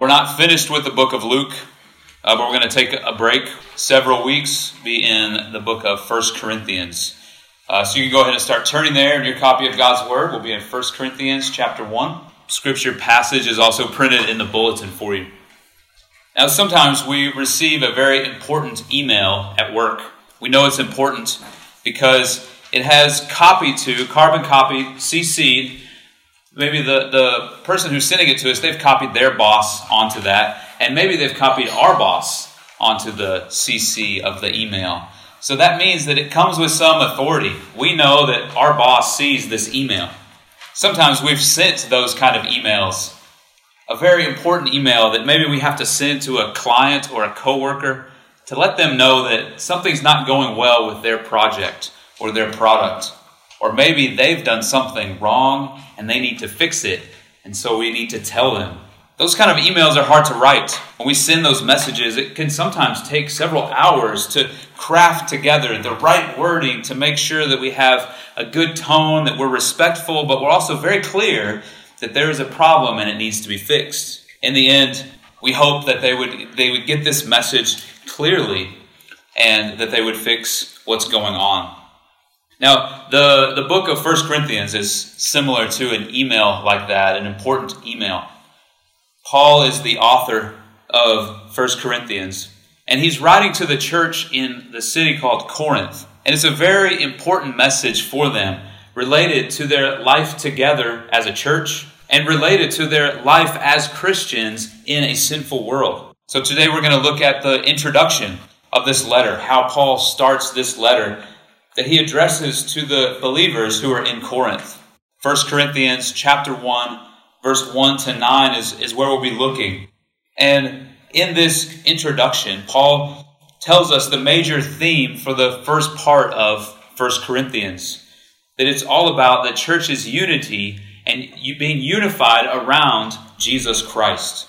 We're not finished with the book of Luke, uh, but we're going to take a break several weeks, be in the book of First Corinthians. Uh, so you can go ahead and start turning there in your copy of God's Word. We'll be in First Corinthians chapter 1. Scripture passage is also printed in the bulletin for you. Now, sometimes we receive a very important email at work. We know it's important because it has copy to, carbon copy, CC'd maybe the, the person who's sending it to us, they've copied their boss onto that, and maybe they've copied our boss onto the CC of the email. So that means that it comes with some authority. We know that our boss sees this email. Sometimes we've sent those kind of emails. A very important email that maybe we have to send to a client or a coworker to let them know that something's not going well with their project or their product. Or maybe they've done something wrong and they need to fix it, and so we need to tell them. Those kind of emails are hard to write. When we send those messages, it can sometimes take several hours to craft together the right wording to make sure that we have a good tone, that we're respectful, but we're also very clear that there is a problem and it needs to be fixed. In the end, we hope that they would they would get this message clearly and that they would fix what's going on. Now, the, the book of First Corinthians is similar to an email like that, an important email. Paul is the author of First Corinthians, and he's writing to the church in the city called Corinth. And it's a very important message for them related to their life together as a church and related to their life as Christians in a sinful world. So today we're going to look at the introduction of this letter, how Paul starts this letter that he addresses to the believers who are in Corinth. 1 Corinthians chapter 1, verse 1 to 9 is, is where we'll be looking. And in this introduction, Paul tells us the major theme for the first part of 1 Corinthians that it's all about the church's unity and being unified around Jesus Christ.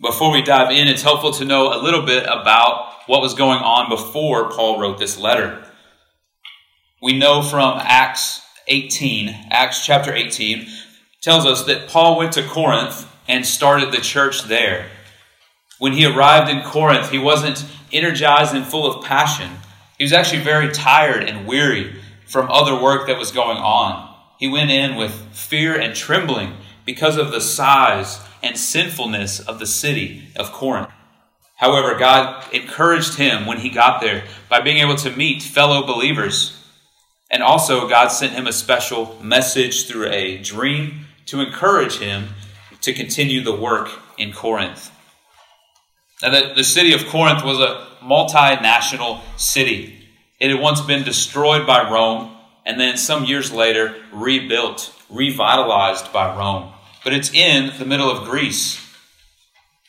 Before we dive in, it's helpful to know a little bit about what was going on before Paul wrote this letter. We know from Acts 18, Acts chapter 18, tells us that Paul went to Corinth and started the church there. When he arrived in Corinth, he wasn't energized and full of passion. He was actually very tired and weary from other work that was going on. He went in with fear and trembling because of the size and sinfulness of the city of Corinth. However, God encouraged him when he got there by being able to meet fellow believers. And also, God sent him a special message through a dream to encourage him to continue the work in Corinth. Now, the, the city of Corinth was a multinational city. It had once been destroyed by Rome and then some years later rebuilt, revitalized by Rome. But it's in the middle of Greece.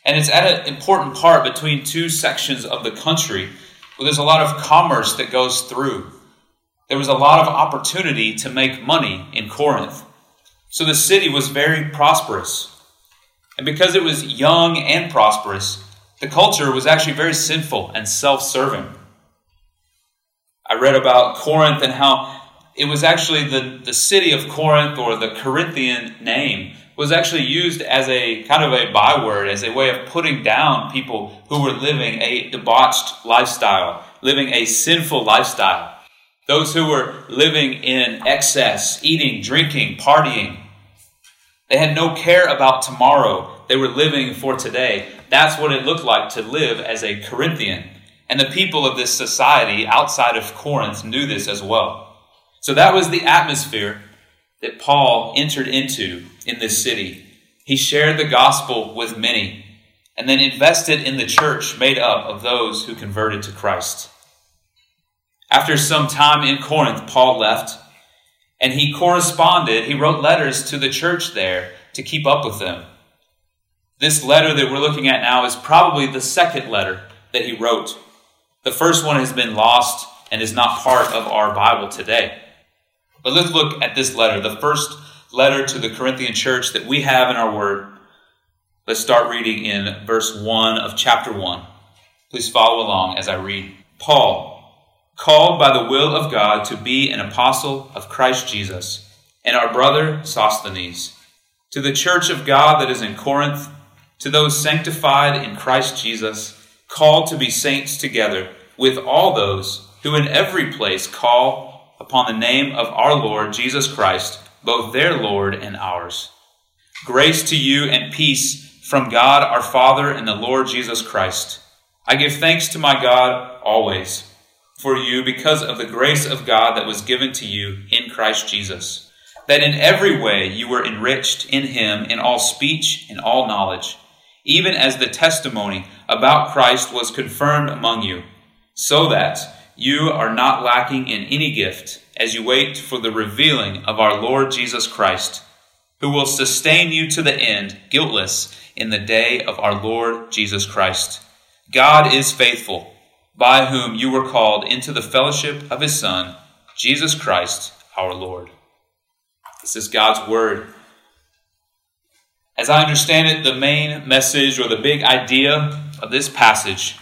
And it's at an important part between two sections of the country where there's a lot of commerce that goes through. There was a lot of opportunity to make money in Corinth. So the city was very prosperous. And because it was young and prosperous, the culture was actually very sinful and self serving. I read about Corinth and how it was actually the, the city of Corinth or the Corinthian name was actually used as a kind of a byword, as a way of putting down people who were living a debauched lifestyle, living a sinful lifestyle. Those who were living in excess, eating, drinking, partying. They had no care about tomorrow. They were living for today. That's what it looked like to live as a Corinthian. And the people of this society outside of Corinth knew this as well. So that was the atmosphere that Paul entered into in this city. He shared the gospel with many and then invested in the church made up of those who converted to Christ. After some time in Corinth, Paul left and he corresponded, he wrote letters to the church there to keep up with them. This letter that we're looking at now is probably the second letter that he wrote. The first one has been lost and is not part of our Bible today. But let's look at this letter, the first letter to the Corinthian church that we have in our word. Let's start reading in verse 1 of chapter 1. Please follow along as I read. Paul, called by the will of God to be an apostle of Christ Jesus, and our brother Sosthenes To the church of God that is in Corinth, to those sanctified in Christ Jesus, called to be saints together, with all those who in every place call upon the name of our Lord Jesus Christ, both their Lord and ours. Grace to you and peace from God our Father and the Lord Jesus Christ. I give thanks to my God always for you because of the grace of God that was given to you in Christ Jesus, that in every way you were enriched in him in all speech and all knowledge, even as the testimony about Christ was confirmed among you, so that you are not lacking in any gift as you wait for the revealing of our Lord Jesus Christ, who will sustain you to the end, guiltless, in the day of our Lord Jesus Christ. God is faithful by whom you were called into the fellowship of his Son, Jesus Christ our Lord. This is God's Word. As I understand it, the main message or the big idea of this passage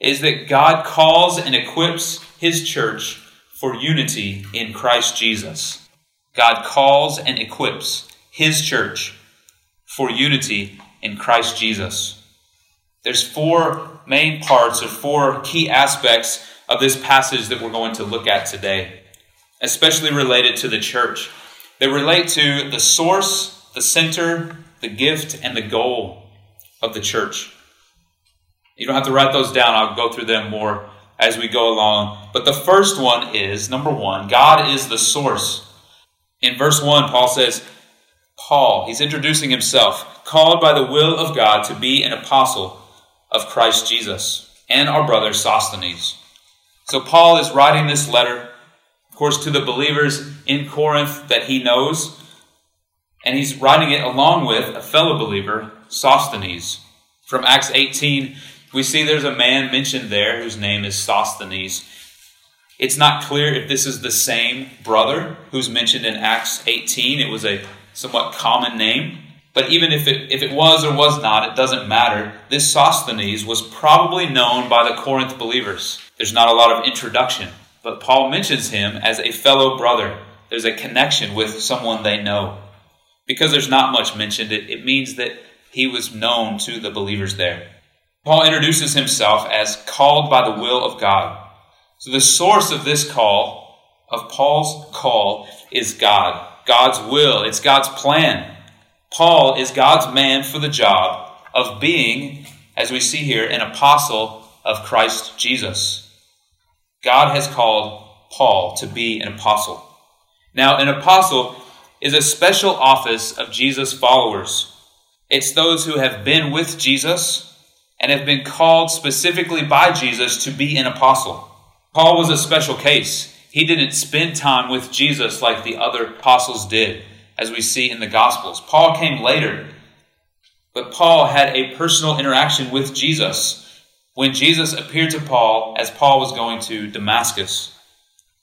is that God calls and equips his church for unity in Christ Jesus. God calls and equips his church for unity in Christ Jesus. There's four main parts or four key aspects of this passage that we're going to look at today, especially related to the church. They relate to the source, the center, the gift, and the goal of the church. You don't have to write those down, I'll go through them more as we go along. But the first one is number one, God is the source. In verse 1, Paul says, Paul, he's introducing himself, called by the will of God to be an apostle of Christ Jesus, and our brother Sosthenes. So Paul is writing this letter, of course, to the believers in Corinth that he knows, and he's writing it along with a fellow believer, Sosthenes. From Acts 18, we see there's a man mentioned there whose name is Sosthenes. It's not clear if this is the same brother who's mentioned in Acts 18. It was a somewhat common name. But even if it, if it was or was not, it doesn't matter. This Sosthenes was probably known by the Corinth believers. There's not a lot of introduction, but Paul mentions him as a fellow brother. There's a connection with someone they know. Because there's not much mentioned, it, it means that he was known to the believers there. Paul introduces himself as called by the will of God. So the source of this call, of Paul's call, is God. God's will. It's God's plan. Paul is God's man for the job of being, as we see here, an apostle of Christ Jesus. God has called Paul to be an apostle. Now, an apostle is a special office of Jesus' followers. It's those who have been with Jesus and have been called specifically by Jesus to be an apostle. Paul was a special case. He didn't spend time with Jesus like the other apostles did as we see in the Gospels. Paul came later, but Paul had a personal interaction with Jesus when Jesus appeared to Paul as Paul was going to Damascus.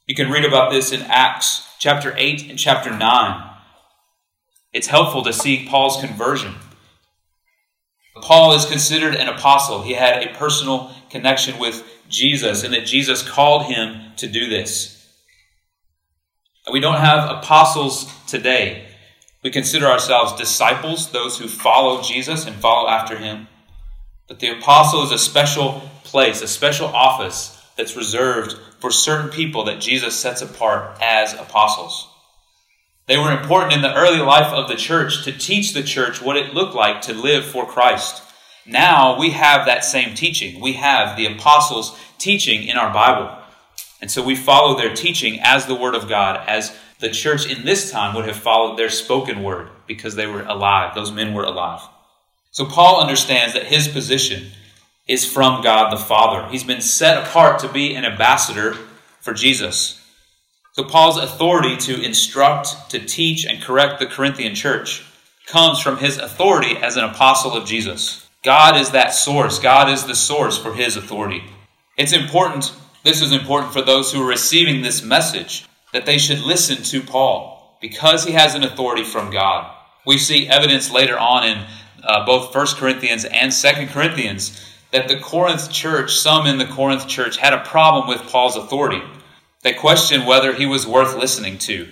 You can read about this in Acts chapter 8 and chapter 9. It's helpful to see Paul's conversion. Paul is considered an apostle. He had a personal connection with Jesus, and that Jesus called him to do this. We don't have apostles today. We consider ourselves disciples, those who follow Jesus and follow after him. But the apostle is a special place, a special office that's reserved for certain people that Jesus sets apart as apostles. They were important in the early life of the church to teach the church what it looked like to live for Christ. Now we have that same teaching. We have the apostles' teaching in our Bible. And so we follow their teaching as the Word of God, as the church in this time would have followed their spoken word because they were alive. Those men were alive. So Paul understands that his position is from God the Father. He's been set apart to be an ambassador for Jesus. So Paul's authority to instruct, to teach, and correct the Corinthian church comes from his authority as an apostle of Jesus. God is that source. God is the source for his authority. It's important this is important for those who are receiving this message that they should listen to Paul because he has an authority from God. We see evidence later on in uh, both 1 Corinthians and 2 Corinthians that the Corinth church, some in the Corinth church, had a problem with Paul's authority. They questioned whether he was worth listening to.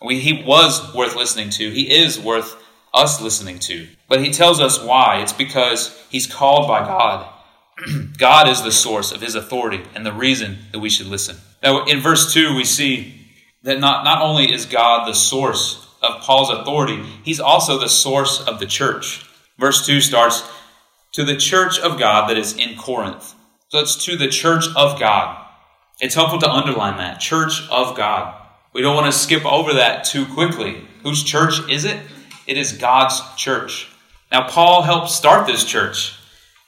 he was worth listening to. He is worth us listening to. But he tells us why. It's because he's called by God. God is the source of his authority and the reason that we should listen. Now, in verse 2, we see that not, not only is God the source of Paul's authority, he's also the source of the church. Verse 2 starts, To the church of God that is in Corinth. So it's to the church of God. It's helpful to underline that church of God. We don't want to skip over that too quickly. Whose church is it? It is God's church. Now, Paul helped start this church.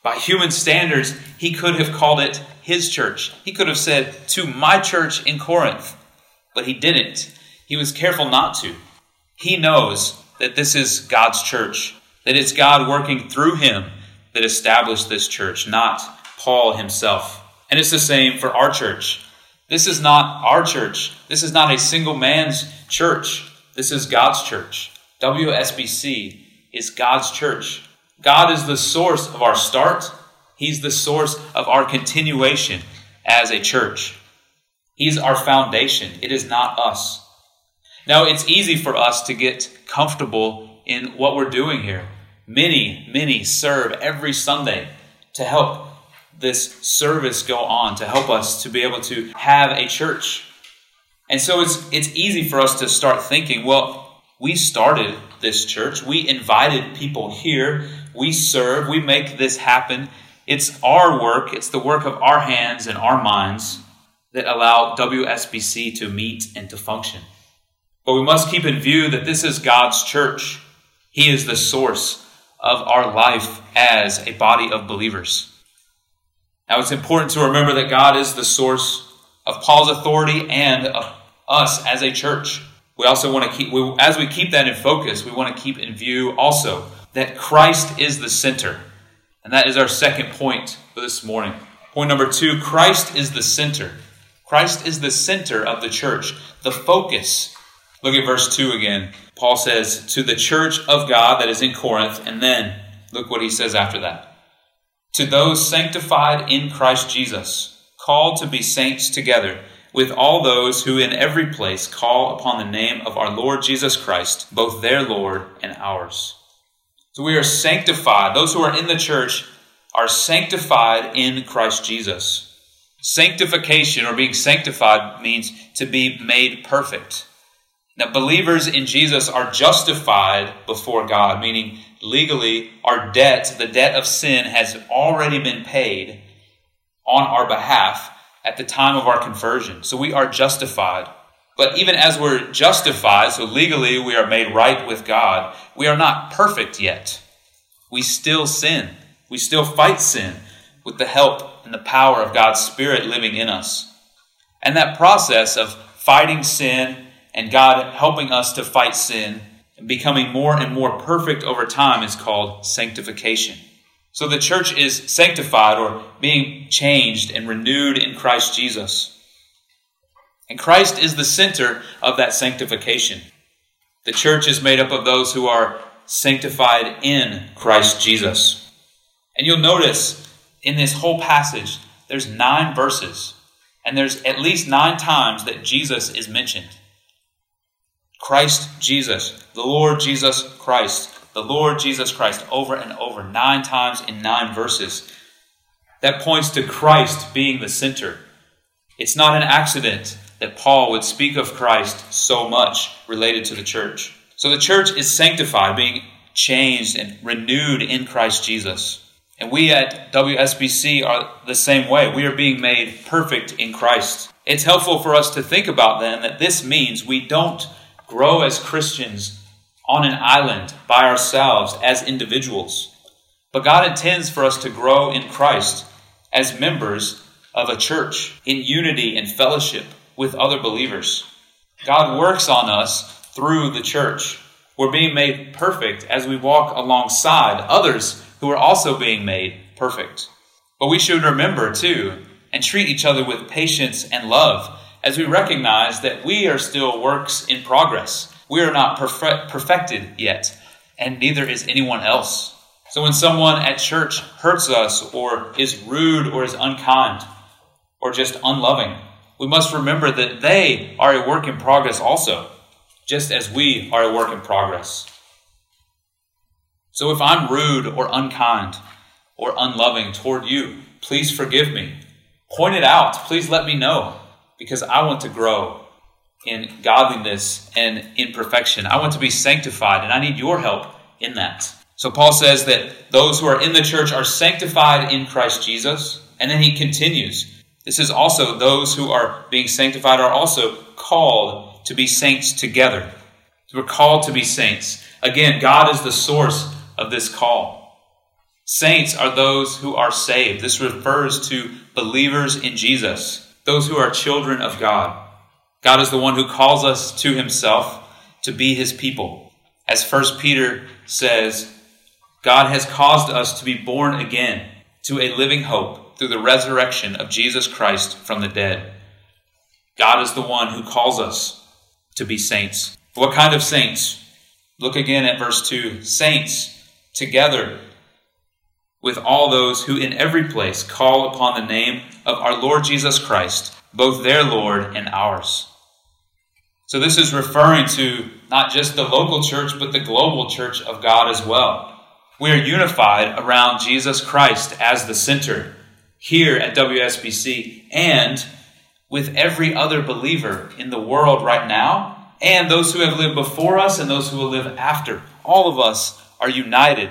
By human standards, he could have called it his church. He could have said, To my church in Corinth. But he didn't. He was careful not to. He knows that this is God's church, that it's God working through him that established this church, not Paul himself. And it's the same for our church. This is not our church. This is not a single man's church. This is God's church. WSBC is God's church. God is the source of our start. He's the source of our continuation as a church. He's our foundation. It is not us. Now, it's easy for us to get comfortable in what we're doing here. Many, many serve every Sunday to help this service go on, to help us to be able to have a church. And so it's, it's easy for us to start thinking, well, we started this church. We invited people here. We serve. We make this happen. It's our work. It's the work of our hands and our minds that allow WSBC to meet and to function. But we must keep in view that this is God's church. He is the source of our life as a body of believers. Now, it's important to remember that God is the source of Paul's authority and of us as a church. We also want to keep, we, as we keep that in focus, we want to keep in view also that Christ is the center. And that is our second point for this morning. Point number two Christ is the center. Christ is the center of the church, the focus Look at verse 2 again. Paul says, To the church of God that is in Corinth, and then look what he says after that. To those sanctified in Christ Jesus, called to be saints together, with all those who in every place call upon the name of our Lord Jesus Christ, both their Lord and ours. So we are sanctified. Those who are in the church are sanctified in Christ Jesus. Sanctification or being sanctified means to be made perfect. Now, believers in Jesus are justified before God, meaning legally our debt, the debt of sin, has already been paid on our behalf at the time of our conversion. So we are justified. But even as we're justified, so legally we are made right with God, we are not perfect yet. We still sin. We still fight sin with the help and the power of God's Spirit living in us. And that process of fighting sin and God helping us to fight sin and becoming more and more perfect over time is called sanctification. So the church is sanctified or being changed and renewed in Christ Jesus. And Christ is the center of that sanctification. The church is made up of those who are sanctified in Christ Jesus. And you'll notice in this whole passage, there's nine verses, and there's at least nine times that Jesus is mentioned. Christ Jesus, the Lord Jesus Christ, the Lord Jesus Christ, over and over, nine times in nine verses. That points to Christ being the center. It's not an accident that Paul would speak of Christ so much related to the church. So the church is sanctified, being changed and renewed in Christ Jesus. And we at WSBC are the same way. We are being made perfect in Christ. It's helpful for us to think about then that this means we don't grow as Christians on an island by ourselves as individuals. But God intends for us to grow in Christ as members of a church in unity and fellowship with other believers. God works on us through the church. We're being made perfect as we walk alongside others who are also being made perfect. But we should remember, too, and treat each other with patience and love as we recognize that we are still works in progress. We are not perfect, perfected yet, and neither is anyone else. So when someone at church hurts us, or is rude, or is unkind, or just unloving, we must remember that they are a work in progress also, just as we are a work in progress. So if I'm rude or unkind or unloving toward you, please forgive me. Point it out. Please let me know because I want to grow in godliness and in perfection. I want to be sanctified and I need your help in that. So Paul says that those who are in the church are sanctified in Christ Jesus. And then he continues. This is also those who are being sanctified are also called to be saints together. We're called to be saints. Again, God is the source of this call. Saints are those who are saved. This refers to believers in Jesus, those who are children of God. God is the one who calls us to himself to be his people. As 1 Peter says, God has caused us to be born again to a living hope through the resurrection of Jesus Christ from the dead. God is the one who calls us to be saints. What kind of saints? Look again at verse 2. Saints together with all those who in every place call upon the name of our Lord Jesus Christ, both their Lord and ours. So, this is referring to not just the local church, but the global church of God as well. We are unified around Jesus Christ as the center here at WSBC and with every other believer in the world right now, and those who have lived before us and those who will live after. All of us are united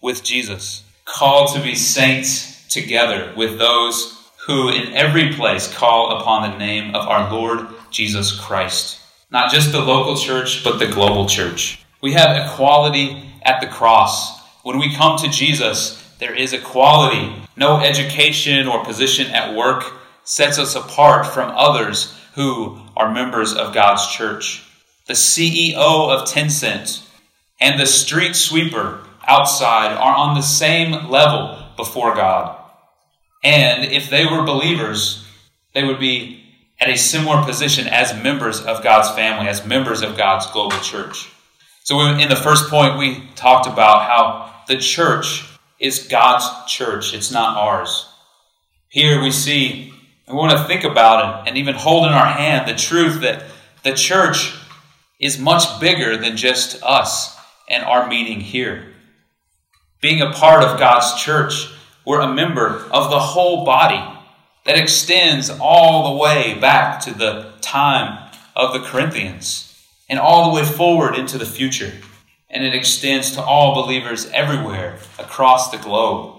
with Jesus, called to be saints together with those who in every place call upon the name of our Lord Jesus Christ. Not just the local church, but the global church. We have equality at the cross. When we come to Jesus, there is equality. No education or position at work sets us apart from others who are members of God's church. The CEO of Tencent and the street sweeper outside are on the same level before God. And if they were believers, they would be at a similar position as members of God's family, as members of God's global church. So, in the first point, we talked about how the church is God's church, it's not ours. Here we see, and we want to think about it and even hold in our hand the truth that the church is much bigger than just us and our meeting here. Being a part of God's church, we're a member of the whole body that extends all the way back to the time of the Corinthians and all the way forward into the future. And it extends to all believers everywhere across the globe.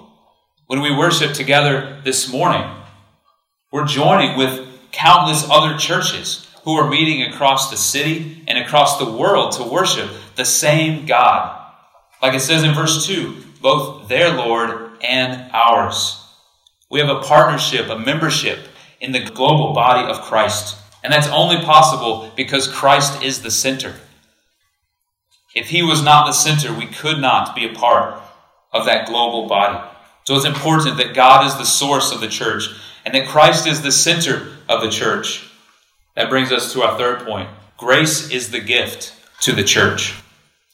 When we worship together this morning, we're joining with countless other churches who are meeting across the city and across the world to worship the same God. Like it says in verse 2 both their Lord and ours. We have a partnership, a membership in the global body of Christ. And that's only possible because Christ is the center. If he was not the center, we could not be a part of that global body. So it's important that God is the source of the church and that Christ is the center of the church. That brings us to our third point. Grace is the gift to the church.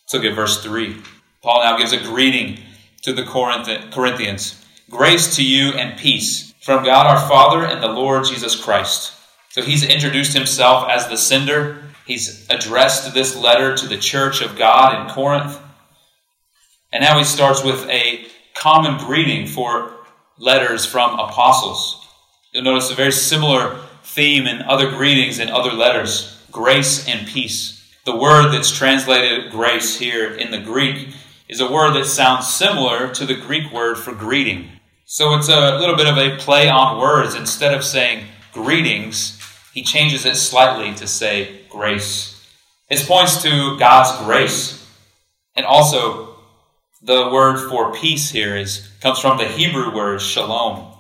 Let's look at verse 3. Paul now gives a greeting to the Corinthians Grace to you and peace from God our Father and the Lord Jesus Christ. So he's introduced himself as the sender. He's addressed this letter to the church of God in Corinth. And now he starts with a common greeting for letters from apostles. You'll notice a very similar theme in other greetings in other letters grace and peace. The word that's translated grace here in the Greek is a word that sounds similar to the Greek word for greeting. So it's a little bit of a play on words. Instead of saying greetings, he changes it slightly to say grace. This points to God's grace. And also, the word for peace here is comes from the Hebrew word shalom,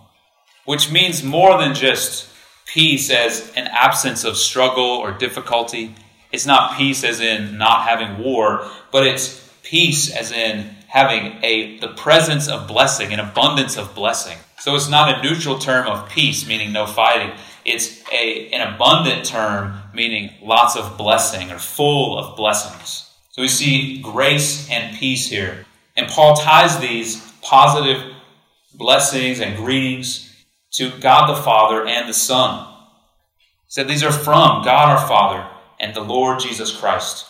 which means more than just peace as an absence of struggle or difficulty. It's not peace as in not having war, but it's peace as in having a the presence of blessing, an abundance of blessing. So it's not a neutral term of peace, meaning no fighting. It's a, an abundant term, meaning lots of blessing or full of blessings. So we see grace and peace here. And Paul ties these positive blessings and greetings to God the Father and the Son. He said these are from God our Father and the Lord Jesus Christ.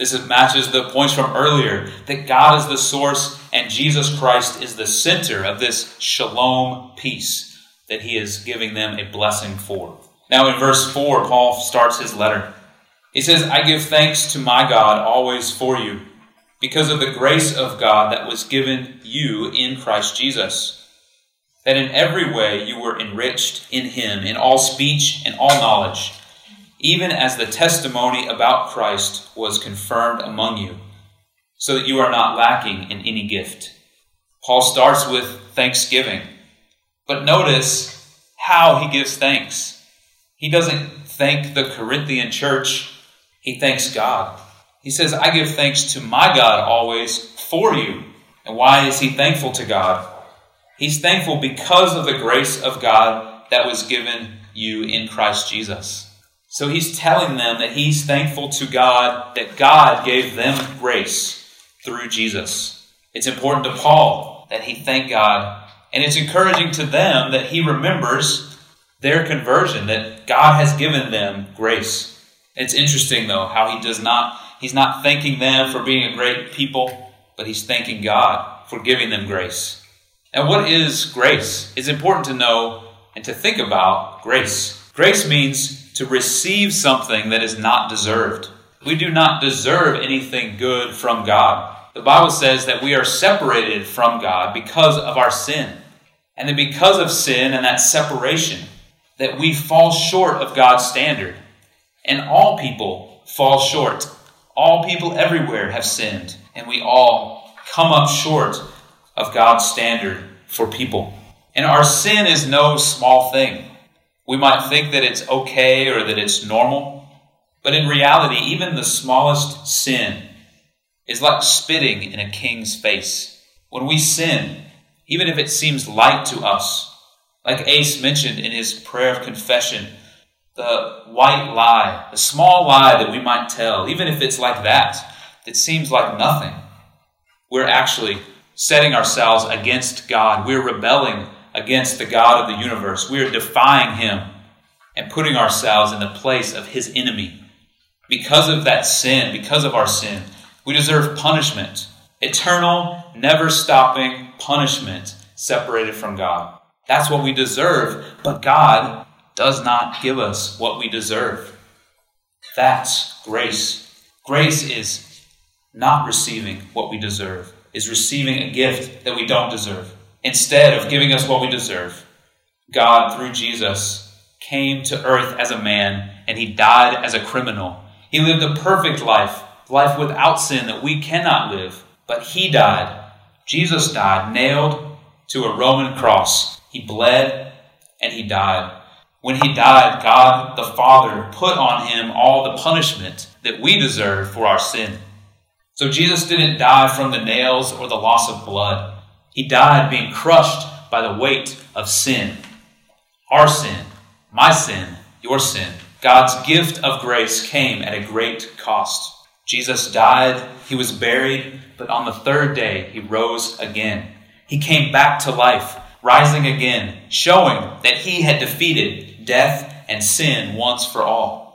This matches the points from earlier that God is the source and Jesus Christ is the center of this shalom peace that he is giving them a blessing for. Now, in verse 4, Paul starts his letter. He says, I give thanks to my God always for you, because of the grace of God that was given you in Christ Jesus, that in every way you were enriched in him, in all speech and all knowledge even as the testimony about Christ was confirmed among you, so that you are not lacking in any gift. Paul starts with thanksgiving, but notice how he gives thanks. He doesn't thank the Corinthian church, he thanks God. He says, I give thanks to my God always for you. And why is he thankful to God? He's thankful because of the grace of God that was given you in Christ Jesus. So he's telling them that he's thankful to God that God gave them grace through Jesus. It's important to Paul that he thank God, and it's encouraging to them that he remembers their conversion, that God has given them grace. It's interesting though how he does not he's not thanking them for being a great people, but he's thanking God for giving them grace. And what is grace? It's important to know and to think about grace. Grace means to receive something that is not deserved. We do not deserve anything good from God. The Bible says that we are separated from God because of our sin. And that because of sin and that separation, that we fall short of God's standard. And all people fall short. All people everywhere have sinned, and we all come up short of God's standard for people. And our sin is no small thing. We might think that it's okay or that it's normal, but in reality, even the smallest sin is like spitting in a king's face. When we sin, even if it seems light to us, like Ace mentioned in his prayer of confession, the white lie, the small lie that we might tell, even if it's like that, that seems like nothing, we're actually setting ourselves against God. We're rebelling against the God of the universe. We are defying him and putting ourselves in the place of his enemy. Because of that sin, because of our sin, we deserve punishment. Eternal, never stopping punishment separated from God. That's what we deserve, but God does not give us what we deserve. That's grace. Grace is not receiving what we deserve, is receiving a gift that we don't deserve. Instead of giving us what we deserve, God, through Jesus, came to earth as a man and he died as a criminal. He lived a perfect life, life without sin that we cannot live. But he died. Jesus died, nailed to a Roman cross. He bled and he died. When he died, God the Father put on him all the punishment that we deserve for our sin. So Jesus didn't die from the nails or the loss of blood. He died being crushed by the weight of sin. Our sin, my sin, your sin. God's gift of grace came at a great cost. Jesus died, he was buried, but on the third day he rose again. He came back to life, rising again, showing that he had defeated death and sin once for all.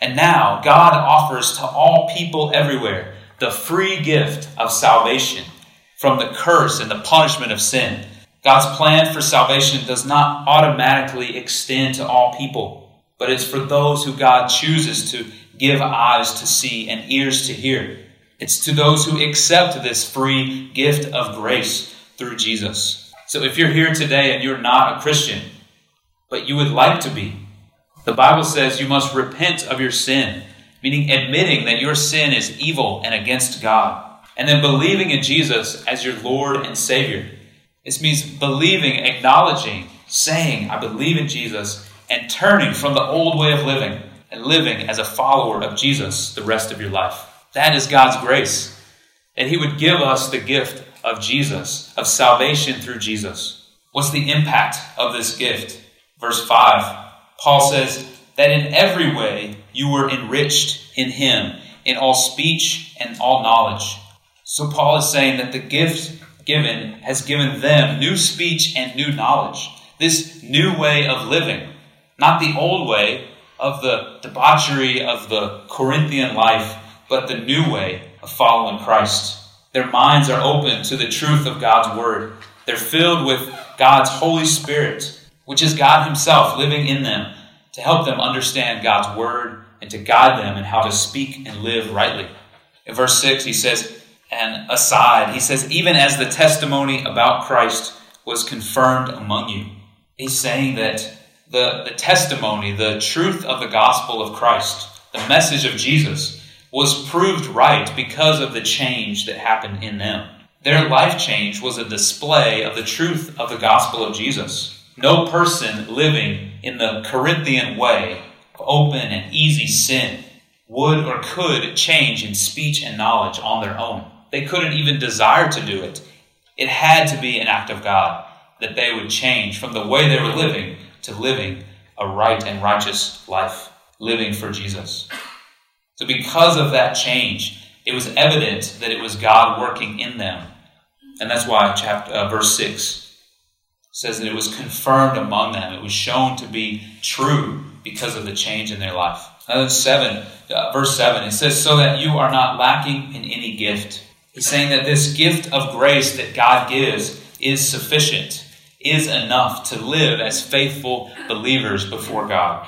And now God offers to all people everywhere the free gift of salvation from the curse and the punishment of sin. God's plan for salvation does not automatically extend to all people, but it's for those who God chooses to give eyes to see and ears to hear. It's to those who accept this free gift of grace through Jesus. So if you're here today and you're not a Christian, but you would like to be, the Bible says you must repent of your sin, meaning admitting that your sin is evil and against God and then believing in Jesus as your Lord and Savior. This means believing, acknowledging, saying, I believe in Jesus, and turning from the old way of living and living as a follower of Jesus the rest of your life. That is God's grace. And He would give us the gift of Jesus, of salvation through Jesus. What's the impact of this gift? Verse 5, Paul says, That in every way you were enriched in Him, in all speech and all knowledge so Paul is saying that the gift given has given them new speech and new knowledge. This new way of living, not the old way of the debauchery of the Corinthian life but the new way of following Christ. Their minds are open to the truth of God's Word. They're filled with God's Holy Spirit, which is God Himself living in them to help them understand God's Word and to guide them in how to speak and live rightly. In verse 6, he says, and aside, he says, even as the testimony about Christ was confirmed among you. He's saying that the, the testimony, the truth of the gospel of Christ, the message of Jesus, was proved right because of the change that happened in them. Their life change was a display of the truth of the gospel of Jesus. No person living in the Corinthian way of open and easy sin would or could change in speech and knowledge on their own. They couldn't even desire to do it. It had to be an act of God that they would change from the way they were living to living a right and righteous life, living for Jesus. So, because of that change, it was evident that it was God working in them. And that's why chapter, uh, verse 6 says that it was confirmed among them. It was shown to be true because of the change in their life. And then 7, uh, verse 7, it says, So that you are not lacking in any gift. He's saying that this gift of grace that God gives is sufficient, is enough to live as faithful believers before God.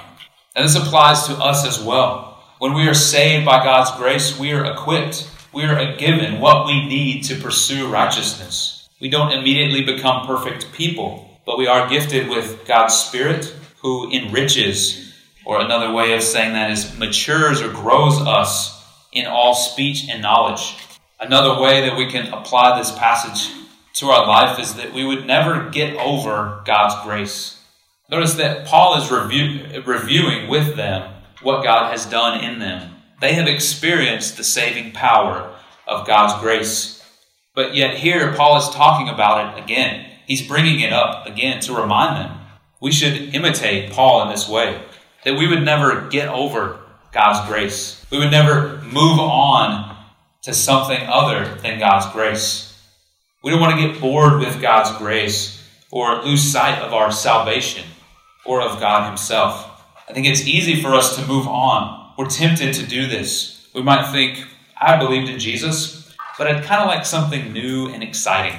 And this applies to us as well. When we are saved by God's grace, we are equipped. We are given what we need to pursue righteousness. We don't immediately become perfect people, but we are gifted with God's Spirit who enriches, or another way of saying that is matures or grows us in all speech and knowledge. Another way that we can apply this passage to our life is that we would never get over God's grace. Notice that Paul is review, reviewing with them what God has done in them. They have experienced the saving power of God's grace. But yet, here, Paul is talking about it again. He's bringing it up again to remind them. We should imitate Paul in this way that we would never get over God's grace. We would never move on to something other than God's grace. We don't want to get bored with God's grace or lose sight of our salvation or of God Himself. I think it's easy for us to move on. We're tempted to do this. We might think, I believed in Jesus, but I'd kind of like something new and exciting.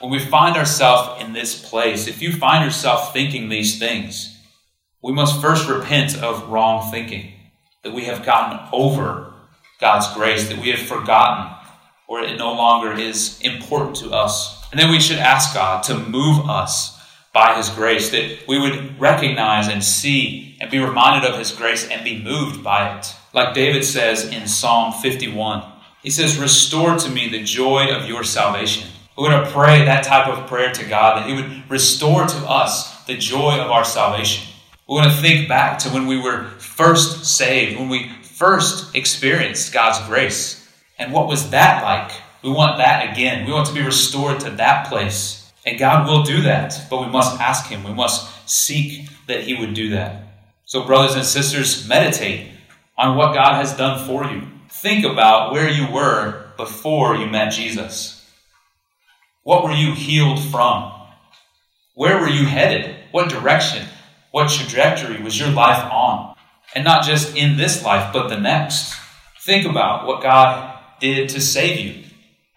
When we find ourselves in this place, if you find yourself thinking these things, we must first repent of wrong thinking, that we have gotten over God's grace, that we have forgotten, or it no longer is important to us. And then we should ask God to move us by His grace, that we would recognize and see and be reminded of His grace and be moved by it. Like David says in Psalm 51, he says, Restore to me the joy of your salvation. We're going to pray that type of prayer to God, that He would restore to us the joy of our salvation. We want to think back to when we were first saved, when we first experienced God's grace. And what was that like? We want that again. We want to be restored to that place. And God will do that, but we must ask Him. We must seek that He would do that. So, brothers and sisters, meditate on what God has done for you. Think about where you were before you met Jesus. What were you healed from? Where were you headed? What direction? What trajectory was your life on? And not just in this life, but the next. Think about what God did to save you.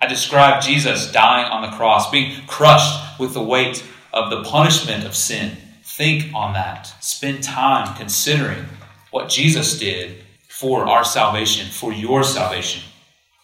I described Jesus dying on the cross, being crushed with the weight of the punishment of sin. Think on that. Spend time considering what Jesus did for our salvation, for your salvation.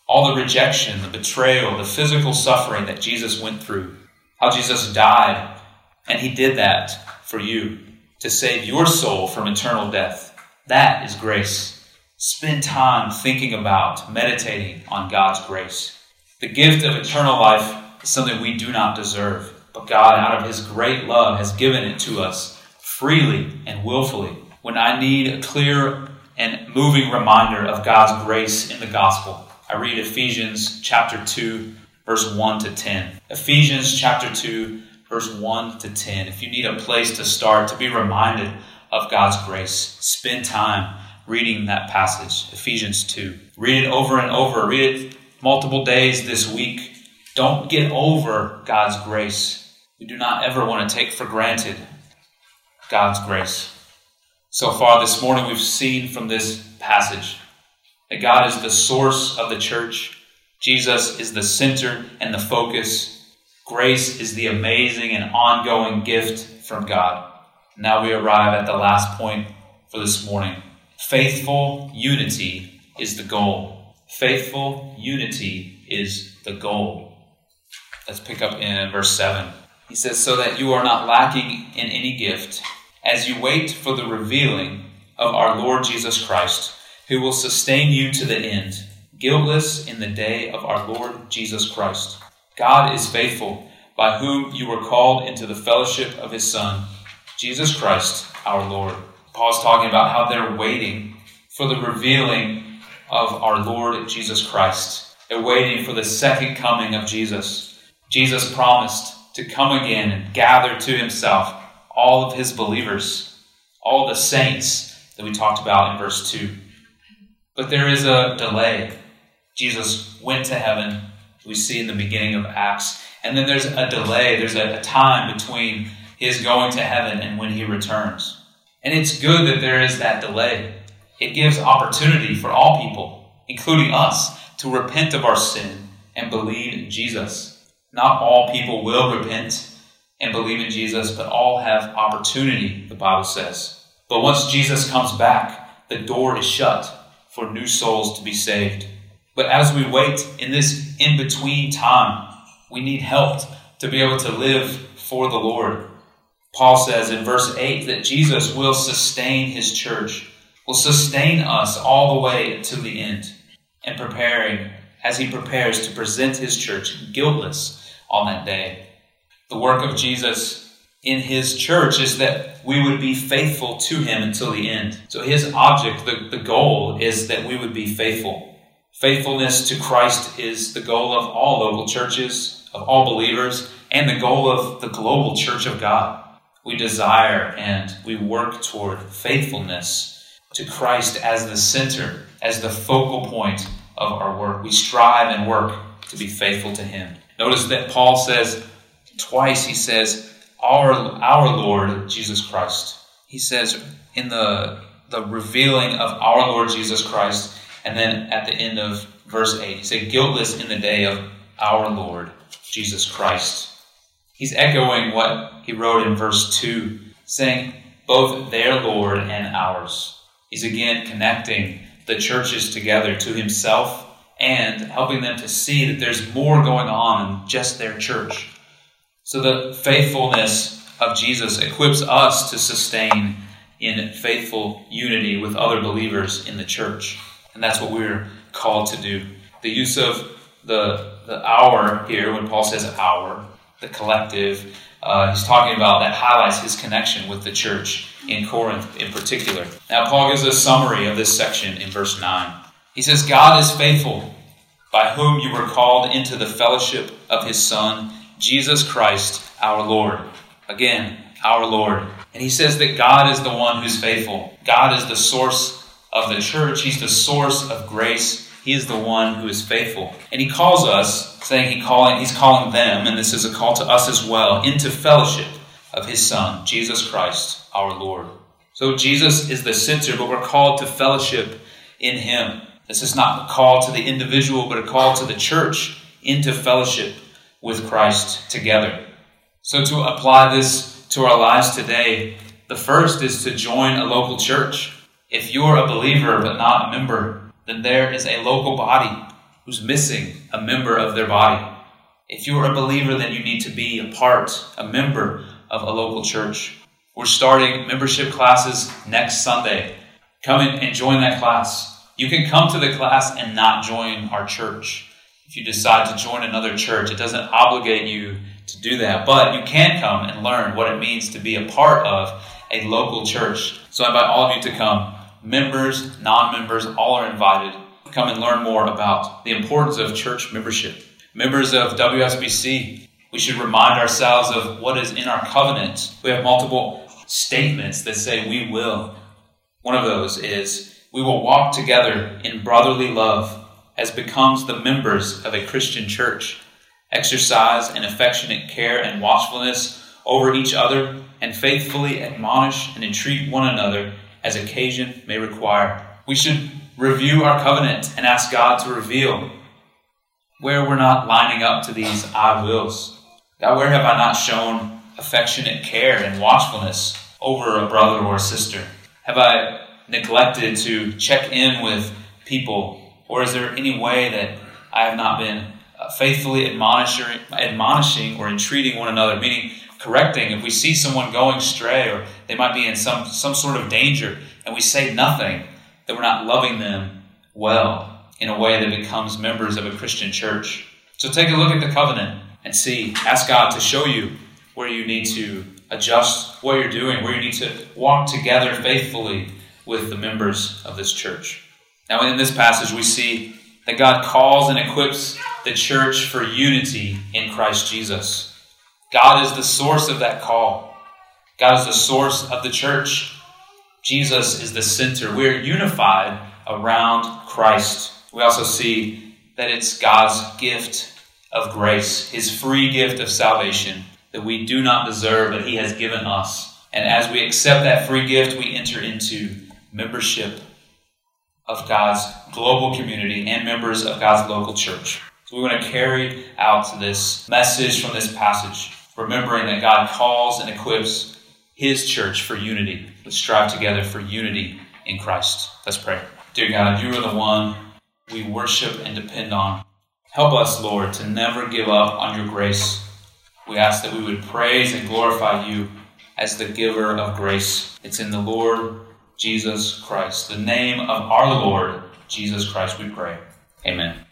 All the rejection, the betrayal, the physical suffering that Jesus went through, how Jesus died, and he did that for you to save your soul from eternal death. That is grace. Spend time thinking about, meditating on God's grace. The gift of eternal life is something we do not deserve, but God, out of His great love, has given it to us freely and willfully. When I need a clear and moving reminder of God's grace in the gospel, I read Ephesians chapter 2, verse 1 to 10. Ephesians chapter 2, verse 1 to 10. If you need a place to start to be reminded of God's grace, spend time reading that passage, Ephesians 2. Read it over and over. Read it multiple days this week. Don't get over God's grace. We do not ever want to take for granted God's grace. So far this morning, we've seen from this passage that God is the source of the church. Jesus is the center and the focus. Grace is the amazing and ongoing gift from God. Now we arrive at the last point for this morning. Faithful unity is the goal. Faithful unity is the goal. Let's pick up in verse 7. He says, So that you are not lacking in any gift, as you wait for the revealing of our Lord Jesus Christ, who will sustain you to the end, guiltless in the day of our Lord Jesus Christ. God is faithful, by whom you were called into the fellowship of his Son, Jesus Christ our Lord. Paul's talking about how they're waiting for the revealing of our Lord Jesus Christ. They're waiting for the second coming of Jesus. Jesus promised to come again and gather to himself all of his believers, all the saints that we talked about in verse 2. But there is a delay. Jesus went to heaven, we see in the beginning of Acts. And then there's a delay, there's a, time between his going to heaven and when he returns. And it's good that there is that delay. It gives opportunity for all people, including us, to repent of our sin and believe in Jesus. Not all people will repent and believe in Jesus, but all have opportunity, the Bible says. But once Jesus comes back, the door is shut for new souls to be saved. But as we wait in this in between time, we need help to be able to live for the Lord. Paul says in verse 8 that Jesus will sustain his church, will sustain us all the way to the end, and preparing as he prepares to present his church guiltless on that day. The work of Jesus in his church is that we would be faithful to him until the end. So his object, the, the goal, is that we would be faithful. Faithfulness to Christ is the goal of all local churches, of all believers, and the goal of the global church of God. We desire and we work toward faithfulness to Christ as the center, as the focal point of our work. We strive and work to be faithful to Him. Notice that Paul says twice, he says, our, our Lord Jesus Christ. He says in the, the revealing of our Lord Jesus Christ, and then at the end of verse 8, he said, guiltless in the day of our Lord Jesus Christ. He's echoing what he wrote in verse 2, saying, both their Lord and ours. He's again connecting the churches together to himself and helping them to see that there's more going on than just their church. So the faithfulness of Jesus equips us to sustain in faithful unity with other believers in the church. And that's what we're called to do. The use of the, the our here, when Paul says our, the collective, uh, he's talking about that highlights his connection with the church in Corinth in particular. Now, Paul gives a summary of this section in verse 9. He says, God is faithful, by whom you were called into the fellowship of his Son Jesus Christ, our Lord. Again, our Lord. And he says that God is the one who's faithful. God is the source of the church. He's the source of grace. He is the one who is faithful. And he calls us, saying he calling, he's calling them, and this is a call to us as well, into fellowship of his Son, Jesus Christ, our Lord. So Jesus is the center, but we're called to fellowship in him. This is not a call to the individual, but a call to the church into fellowship with Christ together. So, to apply this to our lives today, the first is to join a local church. If you're a believer but not a member, then there is a local body who's missing a member of their body. If you're a believer, then you need to be a part, a member of a local church. We're starting membership classes next Sunday. Come in and join that class. You can come to the class and not join our church if you decide to join another church. It doesn't obligate you to do that, but you can come and learn what it means to be a part of a local church. So I invite all of you to come. Members, non members, all are invited. Come and learn more about the importance of church membership. Members of WSBC, we should remind ourselves of what is in our covenant. We have multiple statements that say we will. One of those is we will walk together in brotherly love as becomes the members of a Christian church. Exercise an affectionate care and watchfulness over each other, and faithfully admonish and entreat one another as occasion may require. We should review our covenant and ask God to reveal where we're not lining up to these I wills. God, where have I not shown affectionate care and watchfulness over a brother or a sister? Have I neglected to check in with people? Or is there any way that I have not been uh, faithfully admonishing, admonishing or entreating one another, meaning correcting if we see someone going astray or they might be in some, some sort of danger and we say nothing, that we're not loving them well in a way that becomes members of a Christian church. So take a look at the covenant and see, ask God to show you where you need to adjust what you're doing, where you need to walk together faithfully with the members of this church. Now, in this passage, we see that God calls and equips the church for unity in Christ Jesus. God is the source of that call. God is the source of the church. Jesus is the center. We're unified around Christ. We also see that it's God's gift of grace, His free gift of salvation that we do not deserve, but He has given us. And as we accept that free gift, we enter into membership of God's global community and members of God's local church. So we want to carry out this message from this passage, remembering that God calls and equips His church for unity. Let's strive together for unity in Christ. Let's pray. Dear God, you are the one we worship and depend on. Help us, Lord, to never give up on your grace. We ask that we would praise and glorify you as the giver of grace. It's in the Lord Jesus Christ, the name of our Lord Jesus Christ, we pray. Amen.